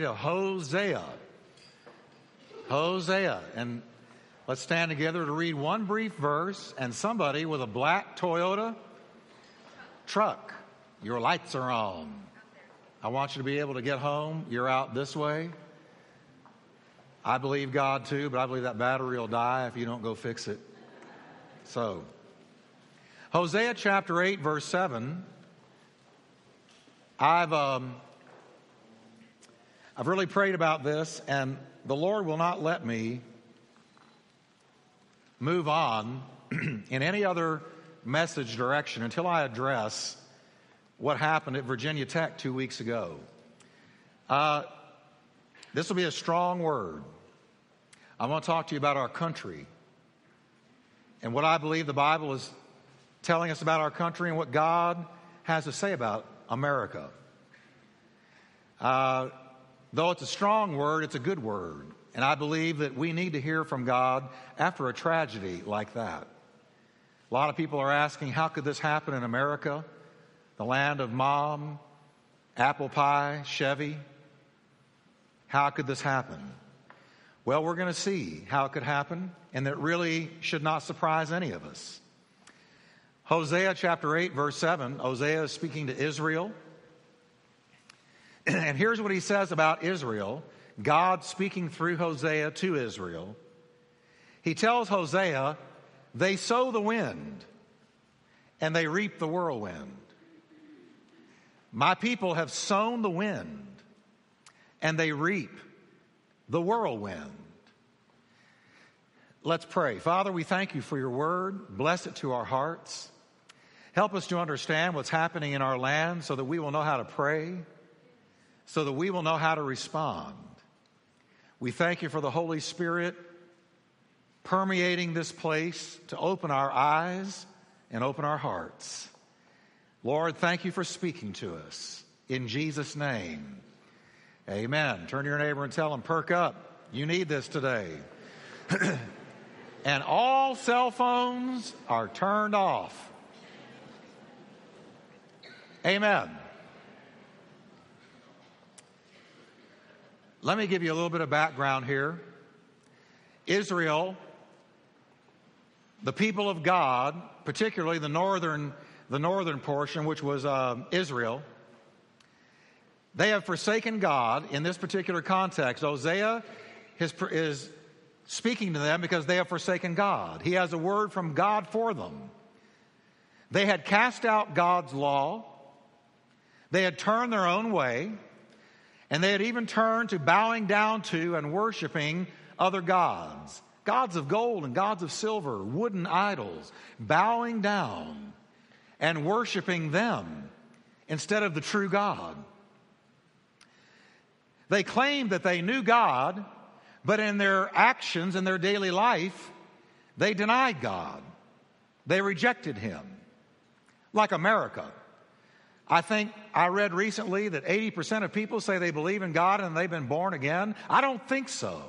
to Hosea. Hosea. And let's stand together to read one brief verse. And somebody with a black Toyota truck, your lights are on. I want you to be able to get home. You're out this way. I believe God too, but I believe that battery will die if you don't go fix it. So, Hosea chapter 8, verse 7. I've. Um, I've really prayed about this, and the Lord will not let me move on in any other message direction until I address what happened at Virginia Tech two weeks ago. Uh, this will be a strong word. I want to talk to you about our country and what I believe the Bible is telling us about our country and what God has to say about America. Uh, Though it's a strong word, it's a good word. And I believe that we need to hear from God after a tragedy like that. A lot of people are asking, how could this happen in America? The land of mom, apple pie, Chevy. How could this happen? Well, we're going to see how it could happen, and it really should not surprise any of us. Hosea chapter 8, verse 7, Hosea is speaking to Israel. And here's what he says about Israel God speaking through Hosea to Israel. He tells Hosea, they sow the wind and they reap the whirlwind. My people have sown the wind and they reap the whirlwind. Let's pray. Father, we thank you for your word. Bless it to our hearts. Help us to understand what's happening in our land so that we will know how to pray so that we will know how to respond. We thank you for the Holy Spirit permeating this place to open our eyes and open our hearts. Lord, thank you for speaking to us. In Jesus' name, amen. Turn to your neighbor and tell him, perk up. You need this today. and all cell phones are turned off. Amen. Let me give you a little bit of background here. Israel, the people of God, particularly the northern, the northern portion, which was uh, Israel, they have forsaken God in this particular context. Hosea is, is speaking to them because they have forsaken God. He has a word from God for them. They had cast out God's law, they had turned their own way. And they had even turned to bowing down to and worshiping other gods gods of gold and gods of silver, wooden idols, bowing down and worshiping them instead of the true God. They claimed that they knew God, but in their actions and their daily life, they denied God. They rejected Him. Like America. I think I read recently that 80% of people say they believe in God and they've been born again. I don't think so.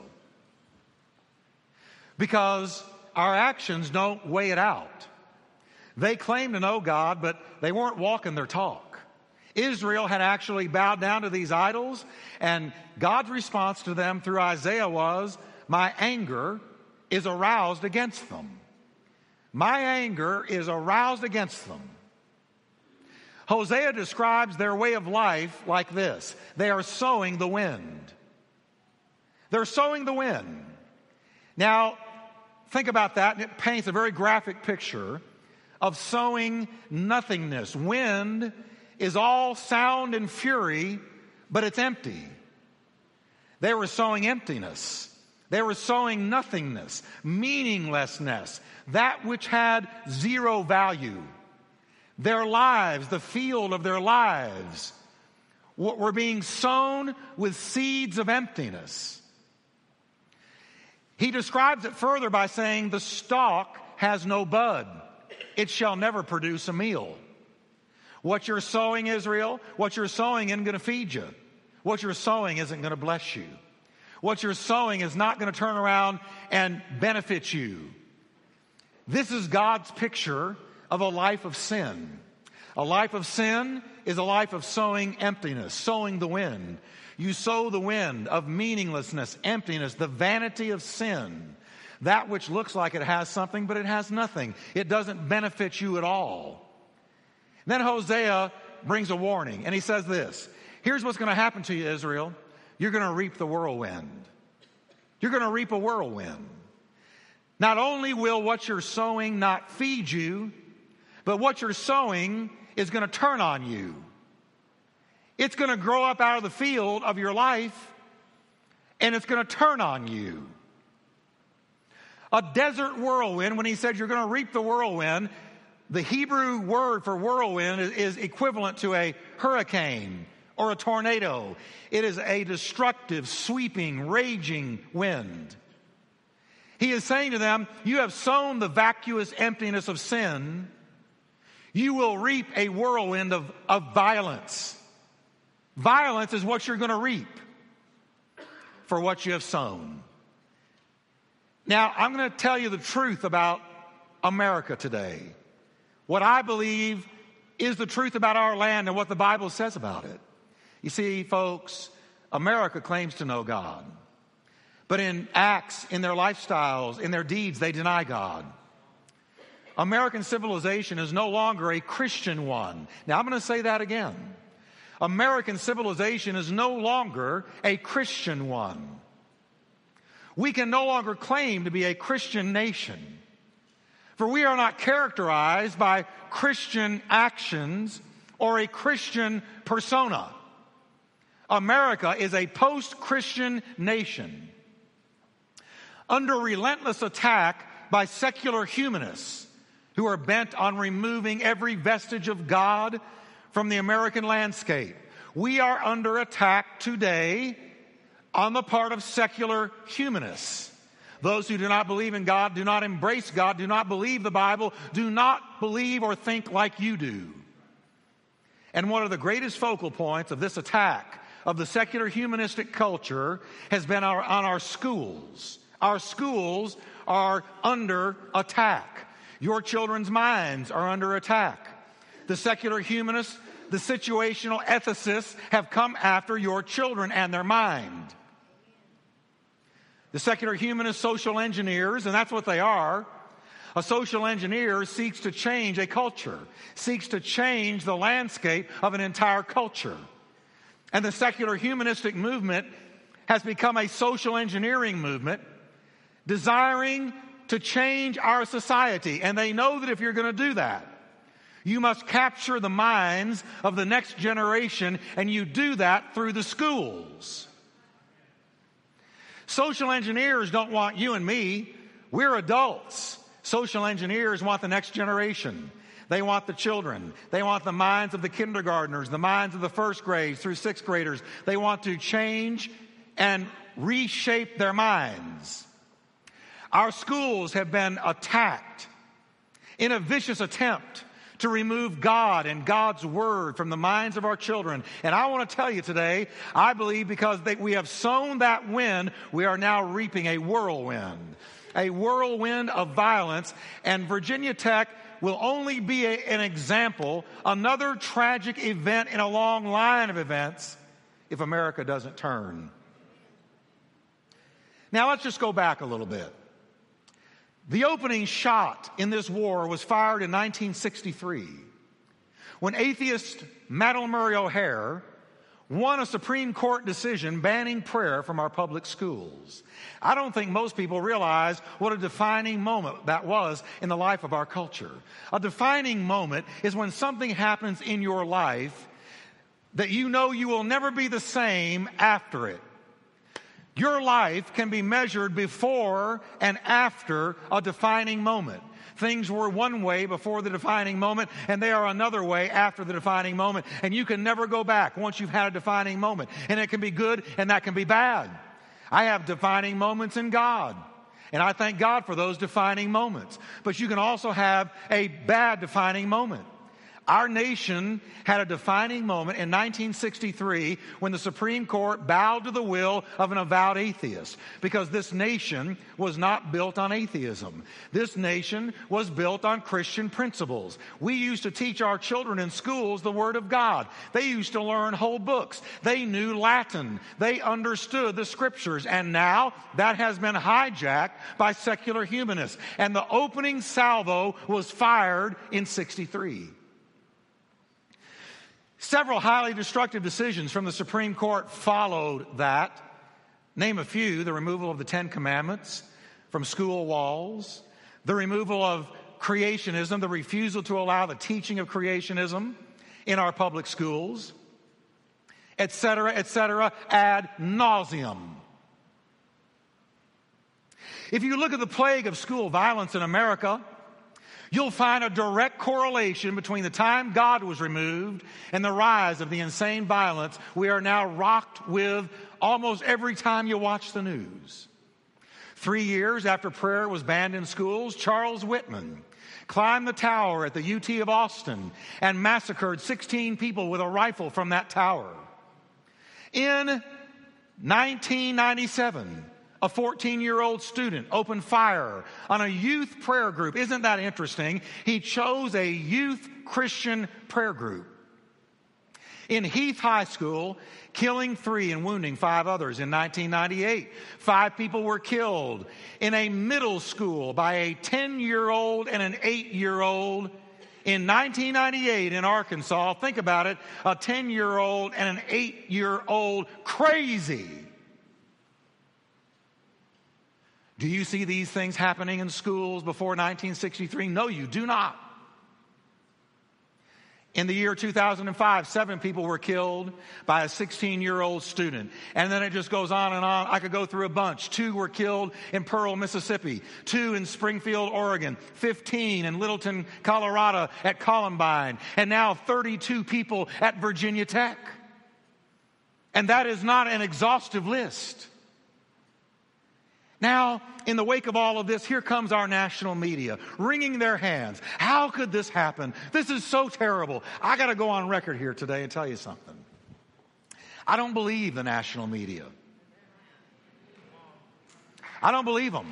Because our actions don't weigh it out. They claim to know God, but they weren't walking their talk. Israel had actually bowed down to these idols, and God's response to them through Isaiah was, My anger is aroused against them. My anger is aroused against them. Hosea describes their way of life like this they are sowing the wind. They're sowing the wind. Now, think about that, and it paints a very graphic picture of sowing nothingness. Wind is all sound and fury, but it's empty. They were sowing emptiness. They were sowing nothingness, meaninglessness, that which had zero value. Their lives, the field of their lives, what were being sown with seeds of emptiness. He describes it further by saying, The stalk has no bud, it shall never produce a meal. What you're sowing, Israel, what you're sowing isn't going to feed you. What you're sowing isn't going to bless you. What you're sowing is not going to turn around and benefit you. This is God's picture of a life of sin. A life of sin is a life of sowing emptiness, sowing the wind. You sow the wind of meaninglessness, emptiness, the vanity of sin. That which looks like it has something, but it has nothing. It doesn't benefit you at all. Then Hosea brings a warning, and he says this Here's what's going to happen to you, Israel. You're going to reap the whirlwind. You're going to reap a whirlwind. Not only will what you're sowing not feed you, but what you're sowing is going to turn on you. It's going to grow up out of the field of your life and it's going to turn on you. A desert whirlwind, when he said you're going to reap the whirlwind, the Hebrew word for whirlwind is, equivalent to a hurricane or a tornado. It is a destructive, sweeping, raging wind. He is saying to them, You have sown the vacuous emptiness of sin. You will reap a whirlwind of, of violence. Violence is what you're going to reap for what you have sown. Now, I'm going to tell you the truth about America today. What I believe is the truth about our land and what the Bible says about it. You see, folks, America claims to know God. But in acts, in their lifestyles, in their deeds, they deny God. American civilization is no longer a Christian one. Now, I'm going to say that again. American civilization is no longer a Christian one. We can no longer claim to be a Christian nation. For we are not characterized by Christian actions or a Christian persona. America is a post Christian nation under relentless attack by secular humanists who are bent on removing every vestige of God from the American landscape. We are under attack today on the part of secular humanists. Those who do not believe in God, do not embrace God, do not believe the Bible, do not believe or think like you do. And one of the greatest focal points of this attack of the secular humanistic culture has been our, on our schools. Our schools are under attack. Your children's minds are under attack. The secular humanists, the situational ethicists have come after your children and their mind. The secular humanist social engineers, and that's what they are, a social engineer seeks to change a culture, seeks to change the landscape of an entire culture. And the secular humanistic movement has become a social engineering movement desiring to change our society. And they know that if you're going to do that, you must capture the minds of the next generation, and you do that through the schools. Social engineers don't want you and me. We're adults. Social engineers want the next generation. They want the children. They want the minds of the kindergartners, the minds of the first grades through sixth graders. They want to change and reshape their minds. Our schools have been attacked in a vicious attempt to remove God and God's word from the minds of our children. And I want to tell you today, I believe because they, we have sown that wind, we are now reaping a whirlwind. A whirlwind of violence. And Virginia Tech will only be a, an example, another tragic event in a long line of events if America doesn't turn. Now let's just go back a little bit. The opening shot in this war was fired in 1963 when atheist Madalyn Murray O'Hair won a Supreme Court decision banning prayer from our public schools. I don't think most people realize what a defining moment that was in the life of our culture. A defining moment is when something happens in your life that you know you will never be the same after it. Your life can be measured before and after a defining moment. Things were one way before the defining moment, and they are another way after the defining moment. And you can never go back once you've had a defining moment. And it can be good and that can be bad. I have defining moments in God. And I thank God for those defining moments. But you can also have a bad defining moment. Our nation had a defining moment in 1963 when the Supreme Court bowed to the will of an avowed atheist because this nation was not built on atheism. This nation was built on Christian principles. We used to teach our children in schools the Word of God. They used to learn whole books. They knew Latin. They understood the scriptures. And now that has been hijacked by secular humanists. And the opening salvo was fired in 63. Several highly destructive decisions from the Supreme Court followed that. Name a few the removal of the Ten Commandments from school walls, the removal of creationism, the refusal to allow the teaching of creationism in our public schools, etc., etc., ad nauseum. If you look at the plague of school violence in America, you'll find a direct correlation between the time God was removed and the rise of the insane violence we are now rocked with almost every time you watch the news. Three years after prayer was banned in schools, Charles Whitman climbed the tower at the UT of Austin and massacred 16 people with a rifle from that tower. In 1997, a 14 year old student opened fire on a youth prayer group. Isn't that interesting? He chose a youth Christian prayer group. In Heath High School, killing three and wounding five others in 1998. Five people were killed in a middle school by a 10 year old and an 8 year old in 1998 in Arkansas. Think about it a 10 year old and an 8 year old crazy do you see these things happening in schools before 1963? No, you do not. In the year 2005, seven people were killed by a 16 year old student. And then it just goes on and on. I could go through a bunch. Two were killed in Pearl, Mississippi. Two in Springfield, Oregon. 15 in Littleton, Colorado at Columbine. And now 32 people at Virginia Tech. And that is not an exhaustive list. Now, in the wake of all of this, here comes our national media wringing their hands. How could this happen? This is so terrible. I got to go on record here today and tell you something. I don't believe the national media. I don't believe them.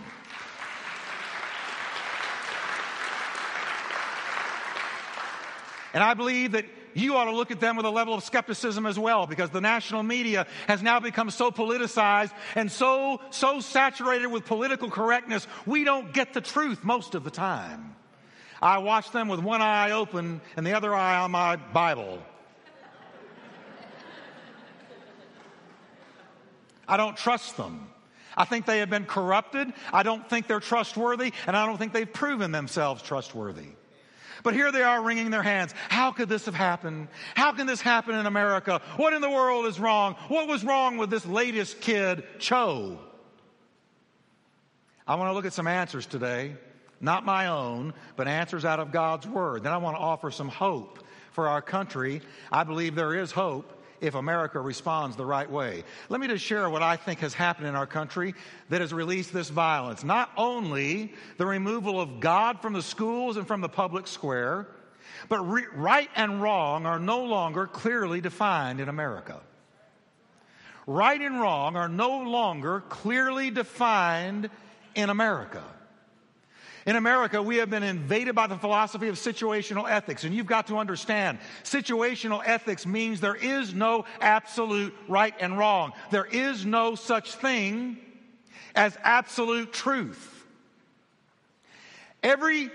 And I believe that you ought to look at them with a level of skepticism as well because the national media has now become so politicized and so, so saturated with political correctness, we don't get the truth most of the time. I watch them with one eye open and the other eye on my Bible. I don't trust them. I think they have been corrupted. I don't think they're trustworthy, and I don't think they've proven themselves trustworthy. But here they are wringing their hands. How could this have happened? How can this happen in America? What in the world is wrong? What was wrong with this latest kid, Cho? I want to look at some answers today, not my own, but answers out of God's Word. Then I want to offer some hope for our country. I believe there is hope if America responds the right way. Let me just share what I think has happened in our country that has released this violence. Not only the removal of God from the schools and from the public square, but re- right and wrong are no longer clearly defined in America. Right and wrong are no longer clearly defined in America. In America, we have been invaded by the philosophy of situational ethics, and you've got to understand situational ethics means there is no absolute right and wrong. There is no such thing as absolute truth. Every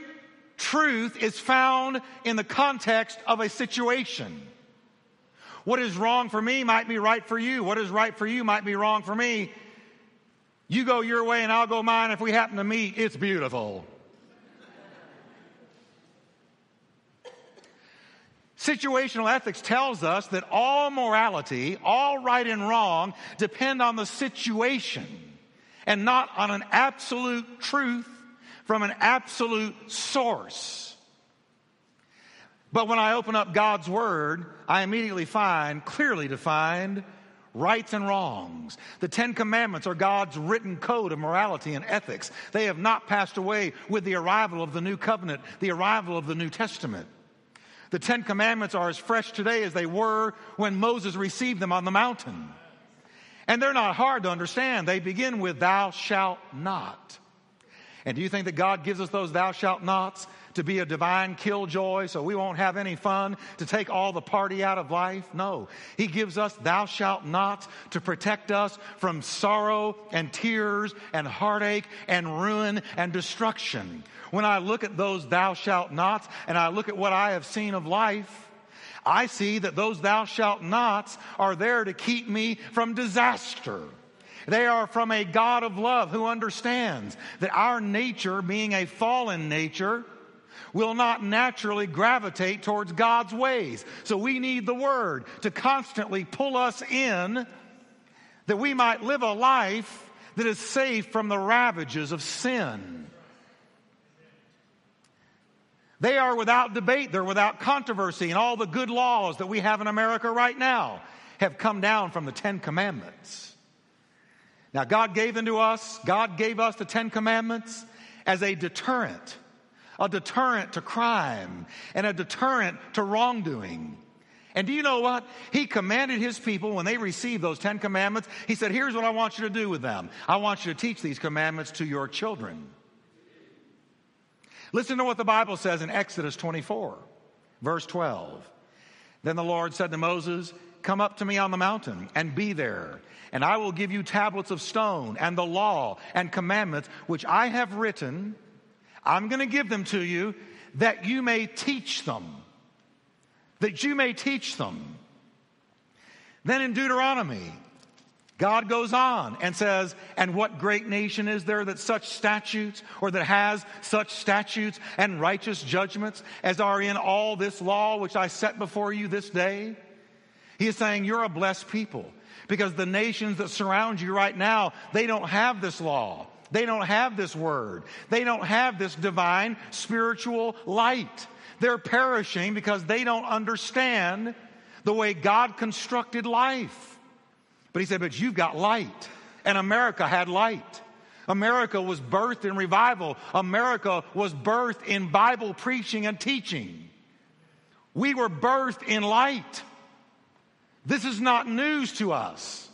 truth is found in the context of a situation. What is wrong for me might be right for you. What is right for you might be wrong for me. You go your way and I'll go mine. If we happen to meet, it's beautiful. Situational ethics tells us that all morality, all right and wrong, depend on the situation and not on an absolute truth from an absolute source. But when I open up God's Word, I immediately find clearly defined rights and wrongs. The Ten Commandments are God's written code of morality and ethics. They have not passed away with the arrival of the New Covenant, the arrival of the New Testament. The Ten Commandments are as fresh today as they were when Moses received them on the mountain. And they're not hard to understand. They begin with, Thou shalt not. And do you think that God gives us those thou shalt nots to be a divine killjoy so we won't have any fun, to take all the party out of life? No. He gives us thou shalt not to protect us from sorrow and tears and heartache and ruin and destruction. When I look at those thou shalt nots and I look at what I have seen of life, I see that those thou shalt nots are there to keep me from disaster. They are from a God of love who understands that our nature, being a fallen nature, will not naturally gravitate towards God's ways. So we need the Word to constantly pull us in that we might live a life that is safe from the ravages of sin. They are without debate, they're without controversy, and all the good laws that we have in America right now have come down from the Ten Commandments. Now, God gave them to us, God gave us the Ten Commandments as a deterrent, a deterrent to crime, and a deterrent to wrongdoing. And do you know what? He commanded his people when they received those Ten Commandments, he said, Here's what I want you to do with them. I want you to teach these commandments to your children. Listen to what the Bible says in Exodus 24, verse 12. Then the Lord said to Moses, Come up to me on the mountain and be there, and I will give you tablets of stone and the law and commandments which I have written. I'm going to give them to you that you may teach them. That you may teach them. Then in Deuteronomy, God goes on and says, And what great nation is there that such statutes or that has such statutes and righteous judgments as are in all this law which I set before you this day? He is saying, You're a blessed people because the nations that surround you right now, they don't have this law. They don't have this word. They don't have this divine spiritual light. They're perishing because they don't understand the way God constructed life. But he said, But you've got light. And America had light. America was birthed in revival. America was birthed in Bible preaching and teaching. We were birthed in light. This is not news to us.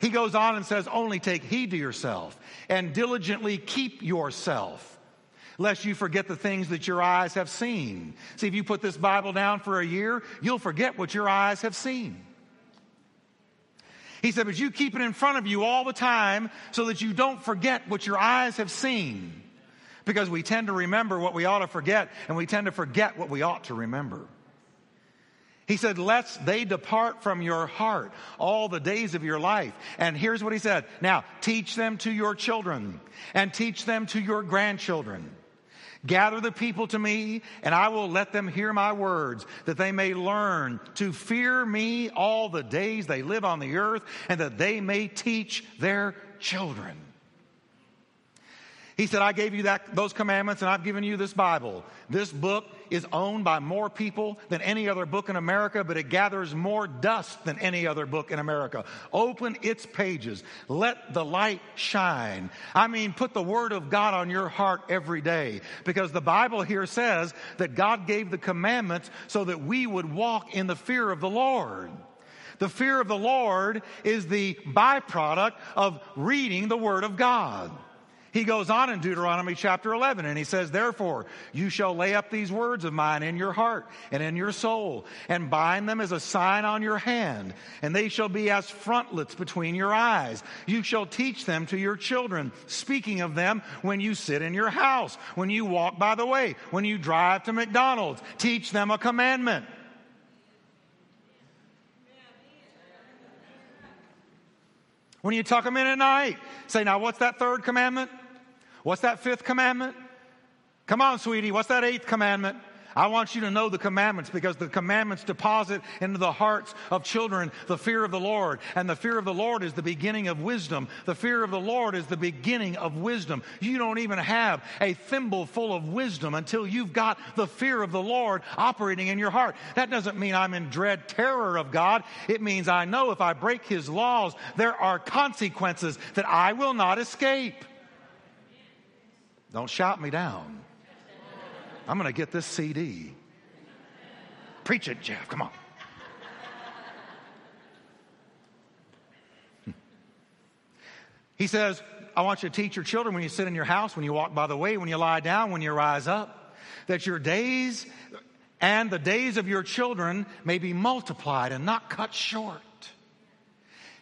He goes on and says, Only take heed to yourself and diligently keep yourself, lest you forget the things that your eyes have seen. See, if you put this Bible down for a year, you'll forget what your eyes have seen. He said, but you keep it in front of you all the time so that you don't forget what your eyes have seen. Because we tend to remember what we ought to forget, and we tend to forget what we ought to remember. He said, Lest they depart from your heart all the days of your life. And here's what he said Now, teach them to your children, and teach them to your grandchildren Gather the people to me, and I will let them hear my words, that they may learn to fear me all the days they live on the earth, and that they may teach their children. He said, I gave you that, those commandments and I've given you this Bible. This book is owned by more people than any other book in America, but it gathers more dust than any other book in America. Open its pages. Let the light shine. I mean, put the Word of God on your heart every day because the Bible here says that God gave the commandments so that we would walk in the fear of the Lord. The fear of the Lord is the byproduct of reading the Word of God. He goes on in Deuteronomy chapter 11 and he says, Therefore, you shall lay up these words of mine in your heart and in your soul and bind them as a sign on your hand, and they shall be as frontlets between your eyes. You shall teach them to your children, speaking of them when you sit in your house, when you walk by the way, when you drive to McDonald's. Teach them a commandment. When you tuck them in at night, say, Now, what's that third commandment? What's that fifth commandment? Come on, sweetie, what's that eighth commandment? I want you to know the commandments because the commandments deposit into the hearts of children the fear of the Lord. And the fear of the Lord is the beginning of wisdom. The fear of the Lord is the beginning of wisdom. You don't even have a thimble full of wisdom until you've got the fear of the Lord operating in your heart. That doesn't mean I'm in dread terror of God. It means I know if I break His laws, there are consequences that I will not escape. Don't shout me down. I'm going to get this CD. Preach it, Jeff. Come on. He says, I want you to teach your children when you sit in your house, when you walk by the way, when you lie down, when you rise up, that your days and the days of your children may be multiplied and not cut short.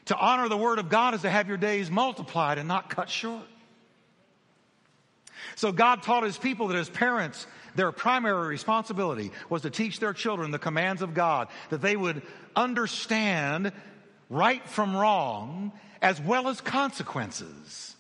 To honor the word of God is to have your days multiplied and not cut short. So God taught his people that as parents, their primary responsibility was to teach their children the commands of God, that they would understand right from wrong as well as consequences.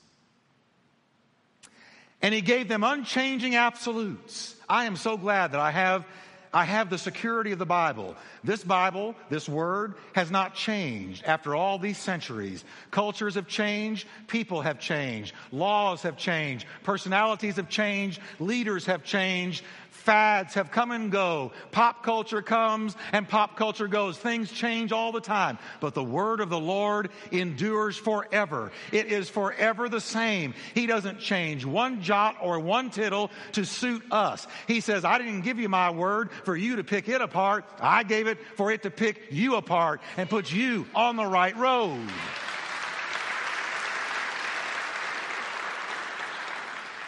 And he gave them unchanging absolutes. I am so glad that I have I have the security of the Bible. This Bible, this word, has not changed after all these centuries. Cultures have changed, people have changed, laws have changed, personalities have changed, leaders have changed, Fads have come and go. Pop culture comes and pop culture goes. Things change all the time. But the word of the Lord endures forever. It is forever the same. He doesn't change one jot or one tittle to suit us. He says, I didn't give you my word for you to pick it apart. I gave it for it to pick you apart and put you on the right road.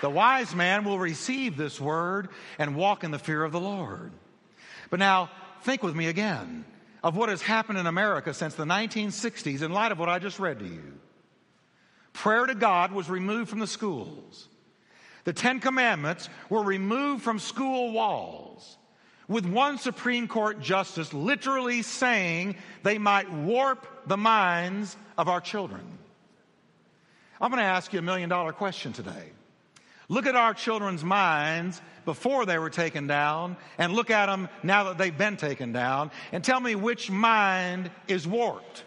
The wise man will receive this word and walk in the fear of the Lord. But now, think with me again of what has happened in America since the 1960s in light of what I just read to you. Prayer to God was removed from the schools. The Ten Commandments were removed from school walls, with one Supreme Court justice literally saying they might warp the minds of our children. I'm going to ask you a million dollar question today. Look at our children's minds before they were taken down and look at them now that they've been taken down and tell me which mind is warped.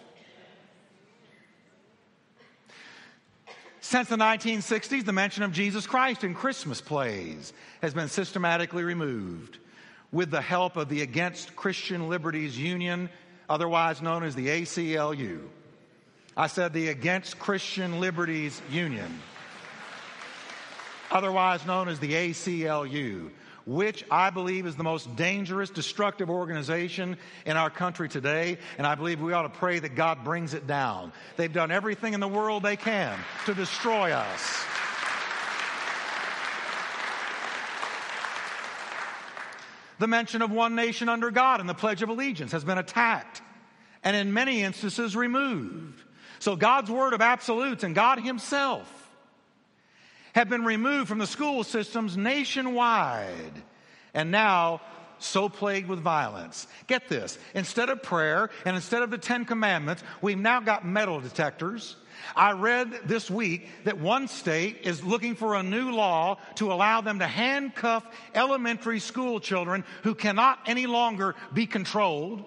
Since the 1960s, the mention of Jesus Christ in Christmas plays has been systematically removed with the help of the Against Christian Liberties Union, otherwise known as the ACLU. I said the Against Christian Liberties Union otherwise known as the ACLU, which I believe is the most dangerous, destructive organization in our country today. And I believe we ought to pray that God brings it down. They've done everything in the world they can to destroy us. The mention of one nation under God in the Pledge of Allegiance has been attacked and in many instances removed. So God's word of absolutes and God Himself have been removed from the school systems nationwide and now so plagued with violence. Get this instead of prayer and instead of the Ten Commandments, we've now got metal detectors. I read this week that one state is looking for a new law to allow them to handcuff elementary school children who cannot any longer be controlled.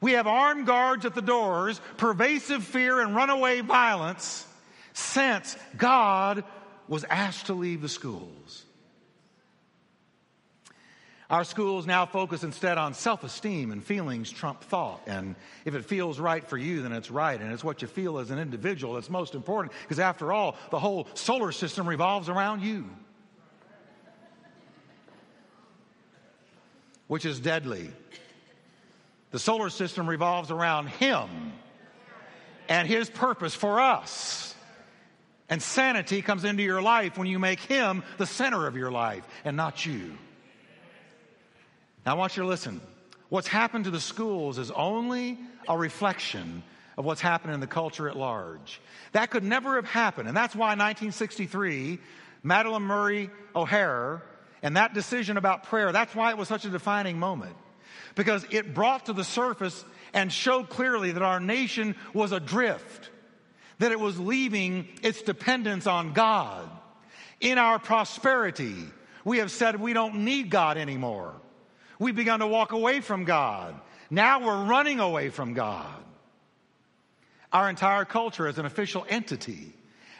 We have armed guards at the doors, pervasive fear and runaway violence since God was asked to leave the schools. Our schools now focus instead on self esteem and feelings trump thought. And if it feels right for you, then it's right. And it's what you feel as an individual that's most important because, after all, the whole solar system revolves around you, which is deadly. The solar system revolves around Him and His purpose for us. And sanity comes into your life when you make Him the center of your life and not you. Now, I want you to listen. What's happened to the schools is only a reflection of what's happened in the culture at large. That could never have happened. And that's why 1963, Madalyn Murray O'Hair and that decision about prayer, that's why it was such a defining moment. Because it brought to the surface and showed clearly that our nation was adrift that it was leaving its dependence on God. In our prosperity, we have said we don't need God anymore. We've begun to walk away from God. Now we're running away from God. Our entire culture as an official entity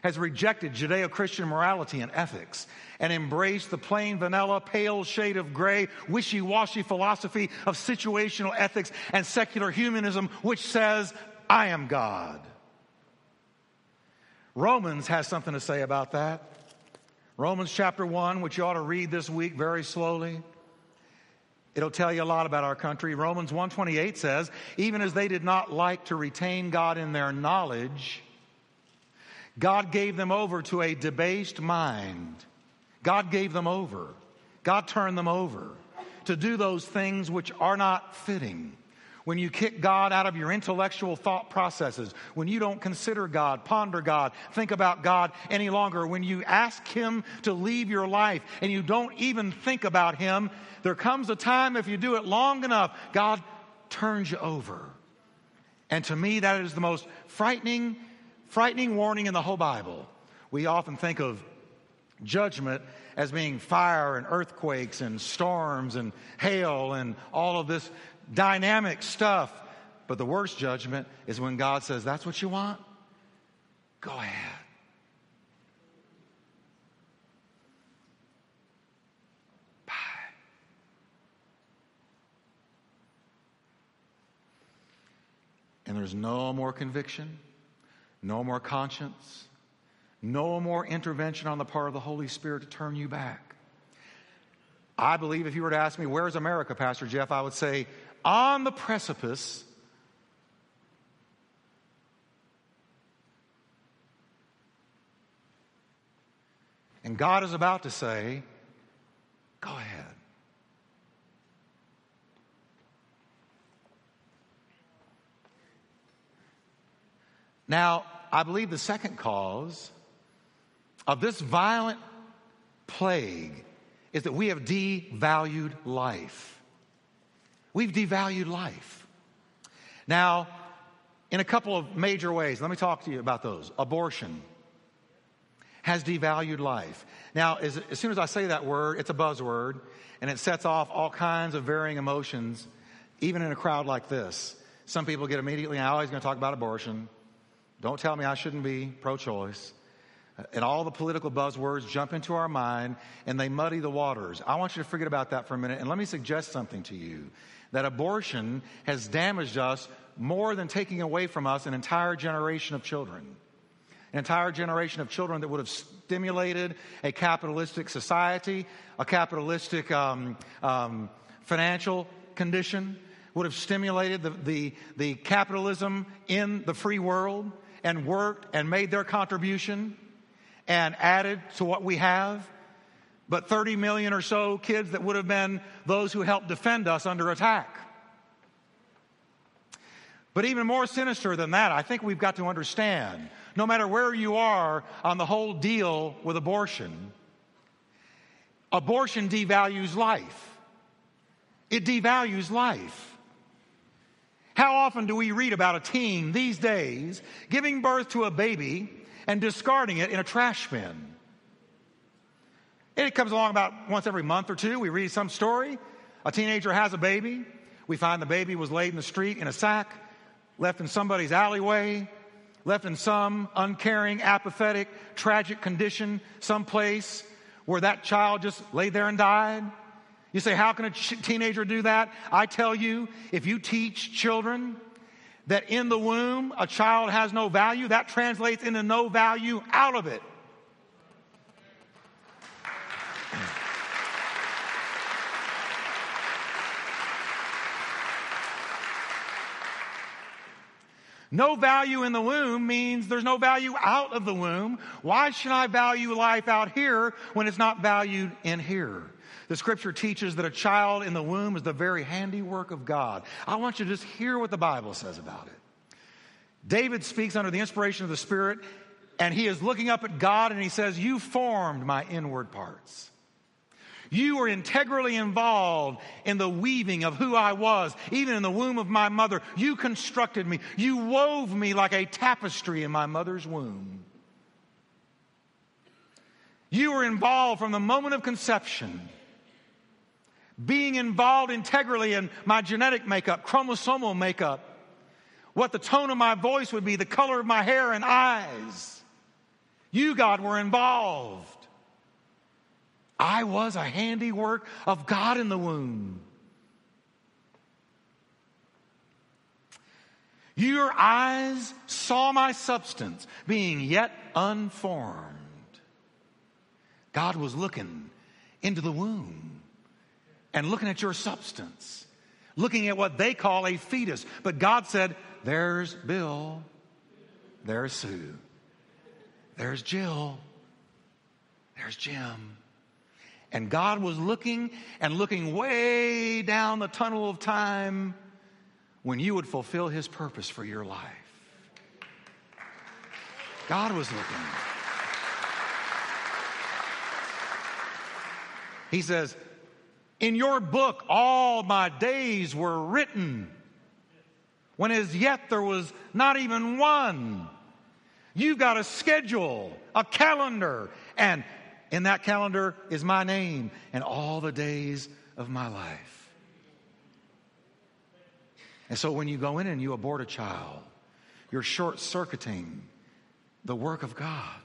has rejected Judeo Christian morality and ethics and embraced the plain vanilla, pale shade of gray, wishy washy philosophy of situational ethics and secular humanism, which says, I am God. Romans has something to say about that. Romans chapter 1, which you ought to read this week very slowly. It'll tell you a lot about our country. Romans 128 says, even as they did not like to retain God in their knowledge, God gave them over to a debased mind. God gave them over. God turned them over to do those things which are not fitting when you kick God out of your intellectual thought processes, when you don't consider God, ponder God, think about God any longer, when you ask Him to leave your life and you don't even think about Him, there comes a time, if you do it long enough, God turns you over. And to me, that is the most frightening, frightening warning in the whole Bible. We often think of judgment as being fire and earthquakes and storms and hail and all of this dynamic stuff. But the worst judgment is when God says, That's what you want? Go ahead. Bye. And there's no more conviction, no more conscience, no more intervention on the part of the Holy Spirit to turn you back. I believe if you were to ask me, Where's America, Pastor Jeff? I would say, on the precipice And God is about to say, Go ahead. Now, I believe the second cause of this violent plague is that we have devalued life. We've devalued life. Now, in a couple of major ways, let me talk to you about those. Abortion has devalued life. Now, as, as, soon as I say that word, it's a buzzword, and it sets off all kinds of varying emotions, even in a crowd like this. Some people get immediately, I'm always going to talk about abortion. Don't tell me I shouldn't be pro choice. And all the political buzzwords jump into our mind and they muddy the waters. I want you to forget about that for a minute, and let me suggest something to you that abortion has damaged us more than taking away from us an entire generation of children. An entire generation of children that would have stimulated a capitalistic society, a capitalistic um, um, financial condition, would have stimulated the, the, the capitalism in the free world and worked and made their contribution and added to what we have but 30 million or so kids that would have been those who helped defend us under attack. But even more sinister than that, I think we've got to understand no matter where you are on the whole deal with abortion, abortion devalues life. It devalues life. How often do we read about a teen these days giving birth to a baby and discarding it in a trash bin? And it comes along about once every month or two. We read some story. A teenager has a baby. We find the baby was laid in the street in a sack, left in somebody's alleyway, left in some uncaring, apathetic, tragic condition, someplace where that child just lay there and died. You say, How can a ch- teenager do that? I tell you, if you teach children that in the womb a child has no value, that translates into no value out of it. No value in the womb means there's no value out of the womb. Why should I value life out here when it's not valued in here? The scripture teaches that a child in the womb is the very handiwork of God. I want you to just hear what the Bible says about it. David speaks under the inspiration of the Spirit, and he is looking up at God and he says, You formed my inward parts. You were integrally involved in the weaving of who I was, even in the womb of my mother. You constructed me. You wove me like a tapestry in my mother's womb. You were involved from the moment of conception, being involved integrally in my genetic makeup, chromosomal makeup, what the tone of my voice would be, the color of my hair and eyes. You, God, were involved. I was a handiwork of God in the womb. Your eyes saw my substance being yet unformed. God was looking into the womb and looking at your substance, looking at what they call a fetus. But God said, There's Bill, there's Sue, there's Jill, there's Jim. And God was looking and looking way down the tunnel of time when you would fulfill His purpose for your life. God was looking. He says, In your book, all my days were written, when as yet there was not even one. You've got a schedule, a calendar, and in that calendar is my name and all the days of my life. And so when you go in and you abort a child, you're short circuiting the work of God.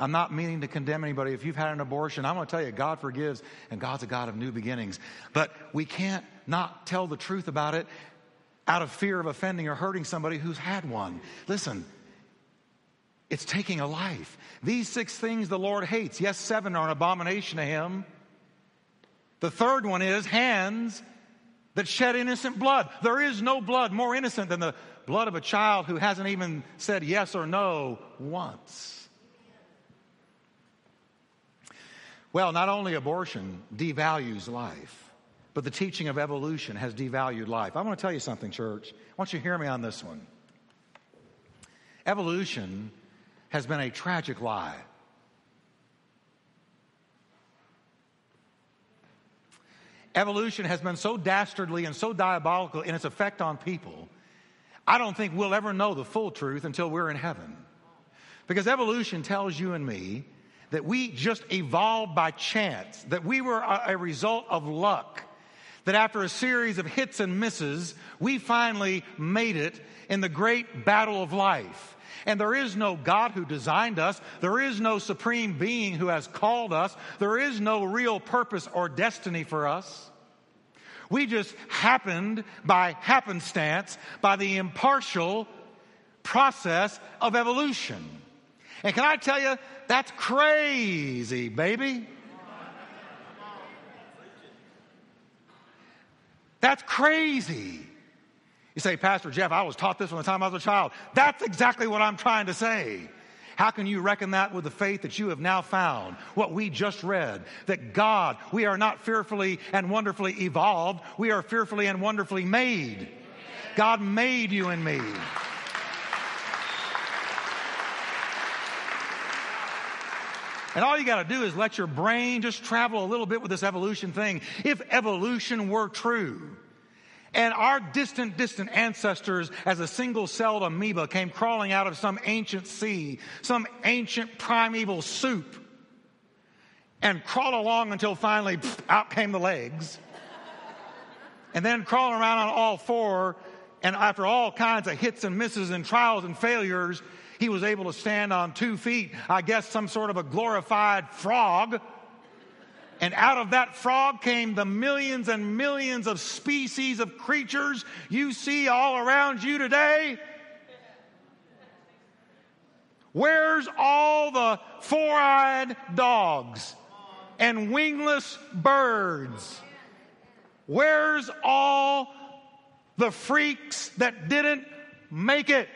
I'm not meaning to condemn anybody. If you've had an abortion, I'm going to tell you, God forgives and God's a God of new beginnings. But we can't not tell the truth about it out of fear of offending or hurting somebody who's had one. Listen, it's taking a life. These six things the Lord hates. Yes, seven are an abomination to him. The third one is hands that shed innocent blood. There is no blood more innocent than the blood of a child who hasn't even said yes or no once. Well, not only abortion devalues life, but the teaching of evolution has devalued life. I want to tell you something, church. I want you to hear me on this one. Evolution has been a tragic lie. Evolution has been so dastardly and so diabolical in its effect on people, I don't think we'll ever know the full truth until we're in heaven. Because evolution tells you and me that we just evolved by chance, that we were a, result of luck, that after a series of hits and misses, we finally made it in the great battle of life. And there is no God who designed us. There is no supreme being who has called us. There is no real purpose or destiny for us. We just happened by happenstance, by the impartial process of evolution. And can I tell you, that's crazy, baby. That's crazy. You say, Pastor Jeff, I was taught this from the time I was a child. That's exactly what I'm trying to say. How can you reckon that with the faith that you have now found? What we just read that God, we are not fearfully and wonderfully evolved, we are fearfully and wonderfully made. God made you and me. And all you got to do is let your brain just travel a little bit with this evolution thing. If evolution were true, and our distant, distant ancestors, as a single celled amoeba, came crawling out of some ancient sea, some ancient primeval soup, and crawled along until finally out came the legs. and then crawling around on all four, and after all kinds of hits and misses and trials and failures, he was able to stand on two feet. I guess some sort of a glorified frog and out of that frog came the millions and millions of species of creatures you see all around you today. Where's all the four eyed dogs and wingless birds? Where's all the freaks that didn't make it?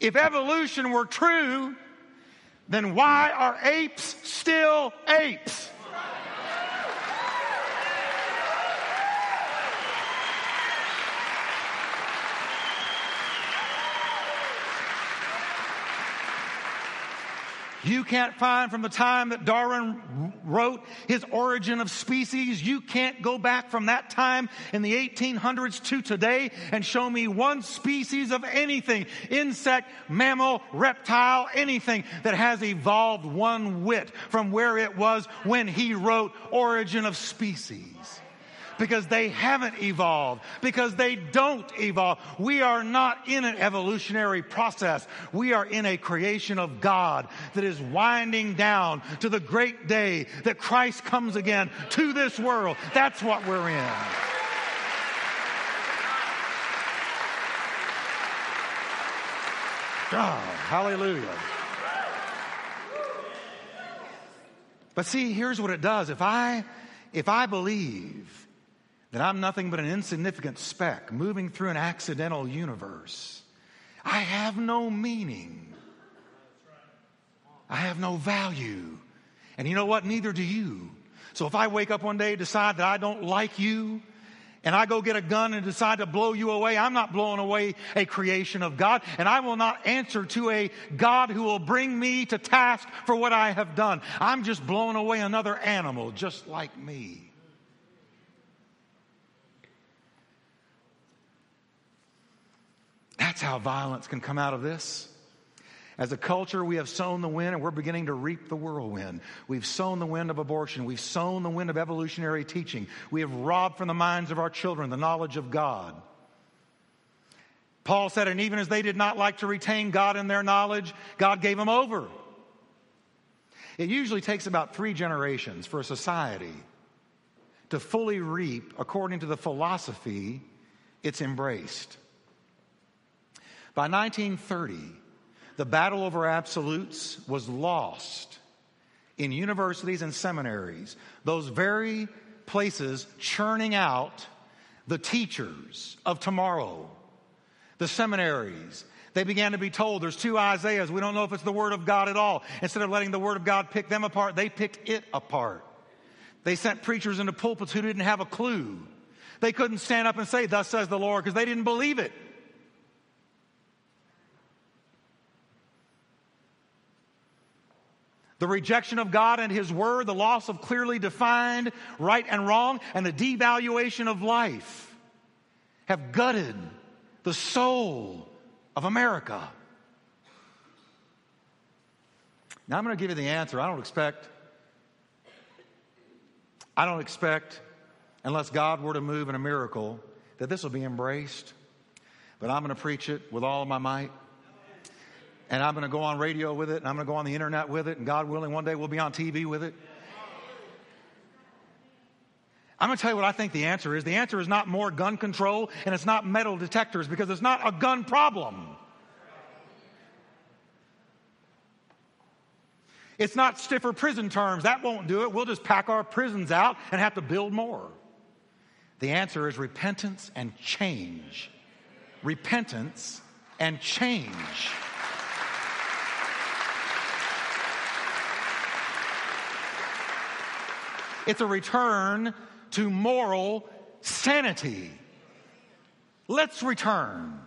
If evolution were true, then why are apes still apes? You can't find from the time that Darwin wrote his Origin of Species, you can't go back from that time in the 1800s to today and show me one species of anything, insect, mammal, reptile, anything that has evolved one whit from where it was when he wrote Origin of Species because they haven't evolved, because they don't evolve. We are not in an evolutionary process. We are in a creation of God that is winding down to the great day that Christ comes again to this world. That's what we're in. God, hallelujah. But see, here's what it does. If I, if I believe that I'm nothing but an insignificant speck moving through an accidental universe, I have no meaning. I have no value. And you know what? Neither do you. So if I wake up one day decide that I don't like you, and I go get a gun and decide to blow you away, I'm not blowing away a creation of God, and I will not answer to a God who will bring me to task for what I have done. I'm just blowing away another animal just like me. That's how violence can come out of this. As a culture, we have sown the wind and we're beginning to reap the whirlwind. We've sown the wind of abortion. We've sown the wind of evolutionary teaching. We have robbed from the minds of our children the knowledge of God. Paul said, and even as they did not like to retain God in their knowledge, God gave them over. It usually takes about three generations for a society to fully reap according to the philosophy it's embraced. By 1930, the battle over absolutes was lost in universities and seminaries, those very places churning out the teachers of tomorrow, the seminaries. They began to be told there's two Isaiahs. We don't know if it's the Word of God at all. Instead of letting the Word of God pick them apart, they picked it apart. They sent preachers into pulpits who didn't have a clue. They couldn't stand up and say, Thus says the Lord, because they didn't believe it. The rejection of God and His Word, the loss of clearly defined right and wrong, and the devaluation of life have gutted the soul of America. Now I'm going to give you the answer. I don't expect, I don't expect, unless God were to move in a miracle, that this will be embraced. But I'm going to preach it with all of my might and I'm going to go on radio with it, and I'm going to go on the internet with it, and God willing, one day we'll be on TV with it. I'm going to tell you what I think the answer is. The answer is not more gun control, and it's not metal detectors, because it's not a gun problem. It's not stiffer prison terms. That won't do it. We'll just pack our prisons out and have to build more. The answer is repentance and change. Repentance and change. It's a return to moral sanity. Let's return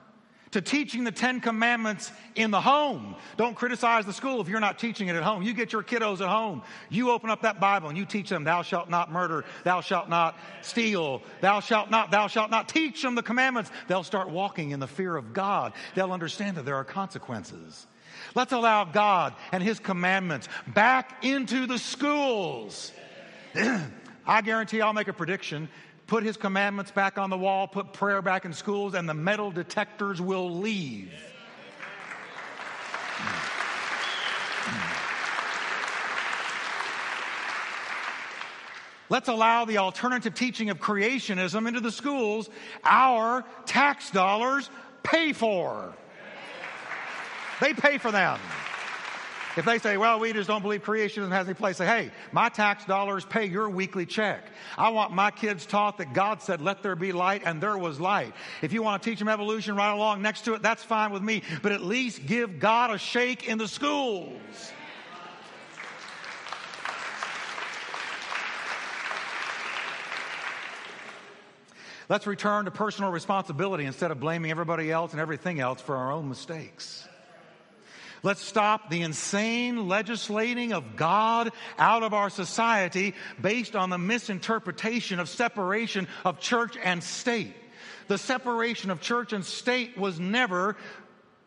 to teaching the Ten Commandments in the home. Don't criticize the school if you're not teaching it at home. You get your kiddos at home. You open up that Bible and you teach them, Thou shalt not murder, Thou shalt not steal, Thou shalt not, Thou shalt not. Teach them the commandments. They'll start walking in the fear of God. They'll understand that there are consequences. Let's allow God and His commandments back into the schools. I guarantee I'll make a prediction. Put his commandments back on the wall, put prayer back in schools, and the metal detectors will leave. Let's allow the alternative teaching of creationism into the schools our tax dollars pay for. They pay for them. If they say, well, we just don't believe creationism has any place, say, hey, my tax dollars pay your weekly check. I want my kids taught that God said, let there be light, and there was light. If you want to teach them evolution right along next to it, that's fine with me. But at least give God a shake in the schools. Let's return to personal responsibility instead of blaming everybody else and everything else for our own mistakes. Let's stop the insane legislating of God out of our society based on the misinterpretation of separation of church and state. The separation of church and state was never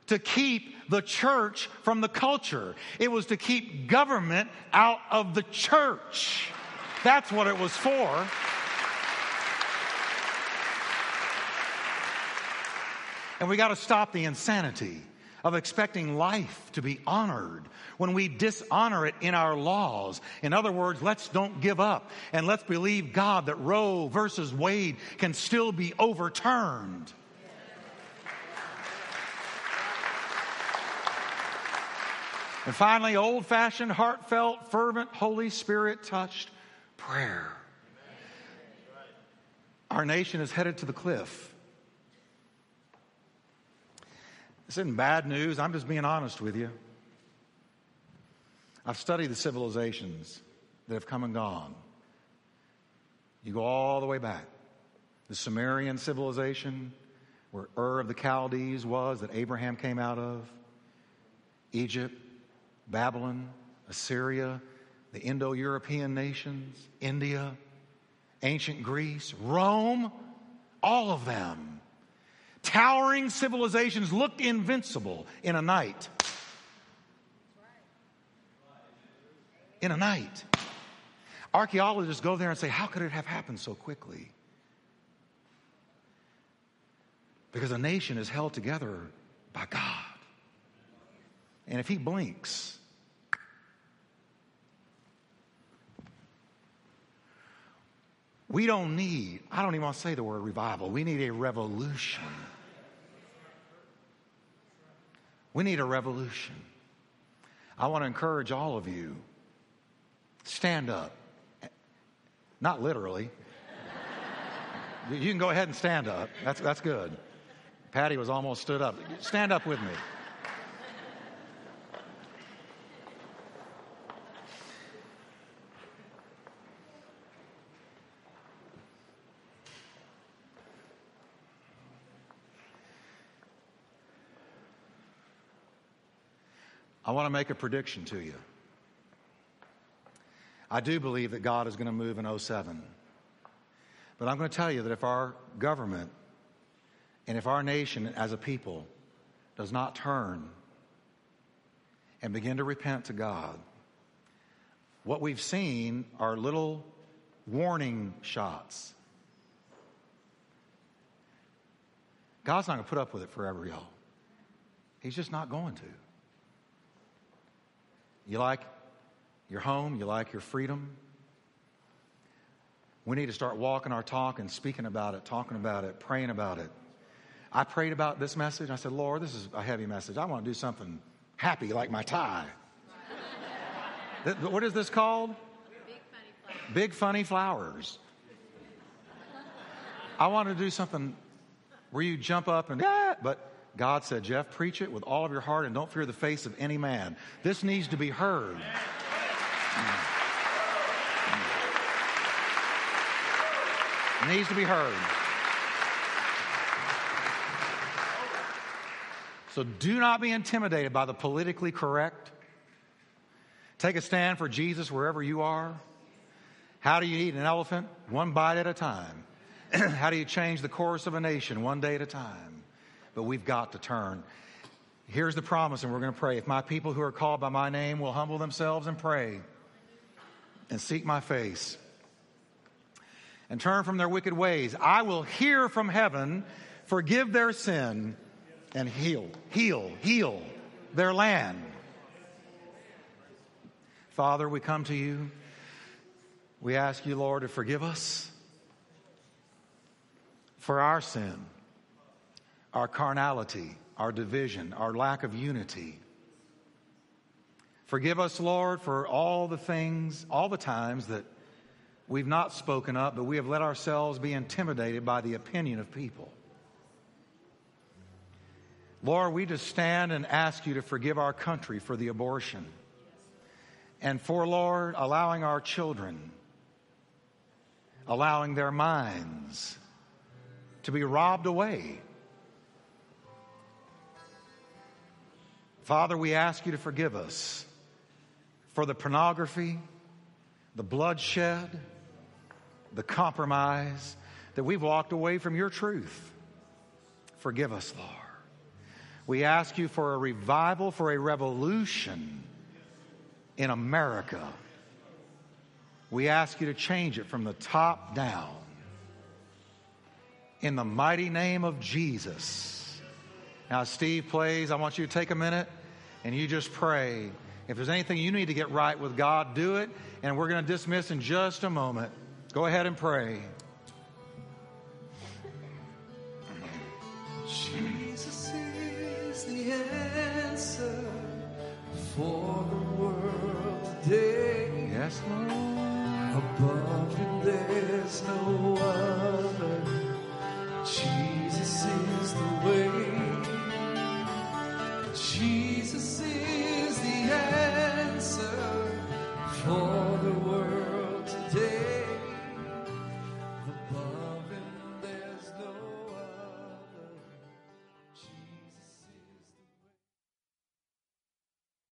to keep the church from the culture. It was to keep government out of the church. That's what it was for. And we got to stop the insanity of expecting life to be honored when we dishonor it in our laws. In other words, let's don't give up and let's believe God that Roe versus Wade can still be overturned. And finally, old fashioned, heartfelt, fervent, Holy Spirit touched prayer. Our nation is headed to the cliff. This isn't bad news. I'm just being honest with you. I've studied the civilizations that have come and gone. You go all the way back. The Sumerian civilization, where Ur of the Chaldees was, that Abraham came out of, Egypt, Babylon, Assyria, the Indo European nations, India, ancient Greece, Rome, all of them. Towering civilizations looked invincible in a night. In a night. Archaeologists go there and say, How could it have happened so quickly? Because a nation is held together by God. And if He blinks, we don't need, I don't even want to say the word revival, we need a revolution. We need a revolution. I want to encourage all of you stand up. Not literally. You can go ahead and stand up. That's, that's good. Patty was almost stood up. Stand up with me. I want to make a prediction to you. I do believe that God is going to move in 07. But I'm going to tell you that if our government and if our nation as a people does not turn and begin to repent to God, what we've seen are little warning shots. God's not going to put up with it forever, y'all. He's just not going to. You like your home? You like your freedom? We need to start walking our talk and speaking about it, talking about it, praying about it. I prayed about this message. I said, Lord, this is a heavy message. I want to do something happy like my tie. what is this called? Big funny flowers. Big funny flowers. I want to do something where you jump up and, ah, but God said, Jeff, preach it with all of your heart and don't fear the face of any man. This needs to be heard. It needs to be heard. So do not be intimidated by the politically correct. Take a stand for Jesus wherever you are. How do you eat an elephant? One bite at a time. How do you change the course of a nation? One day at a time but we've got to turn. Here's the promise, and we're going to pray. If my people who are called by my name will humble themselves and pray and seek my face and turn from their wicked ways, I will hear from heaven, forgive their sin, and heal, heal, heal their land. Father, we come to you. We ask you, Lord, to forgive us for our sin our carnality, our division, our lack of unity. Forgive us, Lord, for all the things, all the times that we've not spoken up, but we have let ourselves be intimidated by the opinion of people. Lord, we just stand and ask you to forgive our country for the abortion. And for, Lord, allowing our children, allowing their minds to be robbed away Father, we ask you to forgive us for the pornography, the bloodshed, the compromise that we've walked away from your truth. Forgive us, Lord. We ask you for a revival, for a revolution in America. We ask you to change it from the top down. In the mighty name of Jesus. Now, Steve plays, I want you to take a minute and you just pray. If there's anything you need to get right with God, do it. And we're going to dismiss in just a moment. Go ahead and pray. Jesus is the answer for the world today. Yes, Lord. Above him, there's no other. Jesus is the way. Jesus is the answer for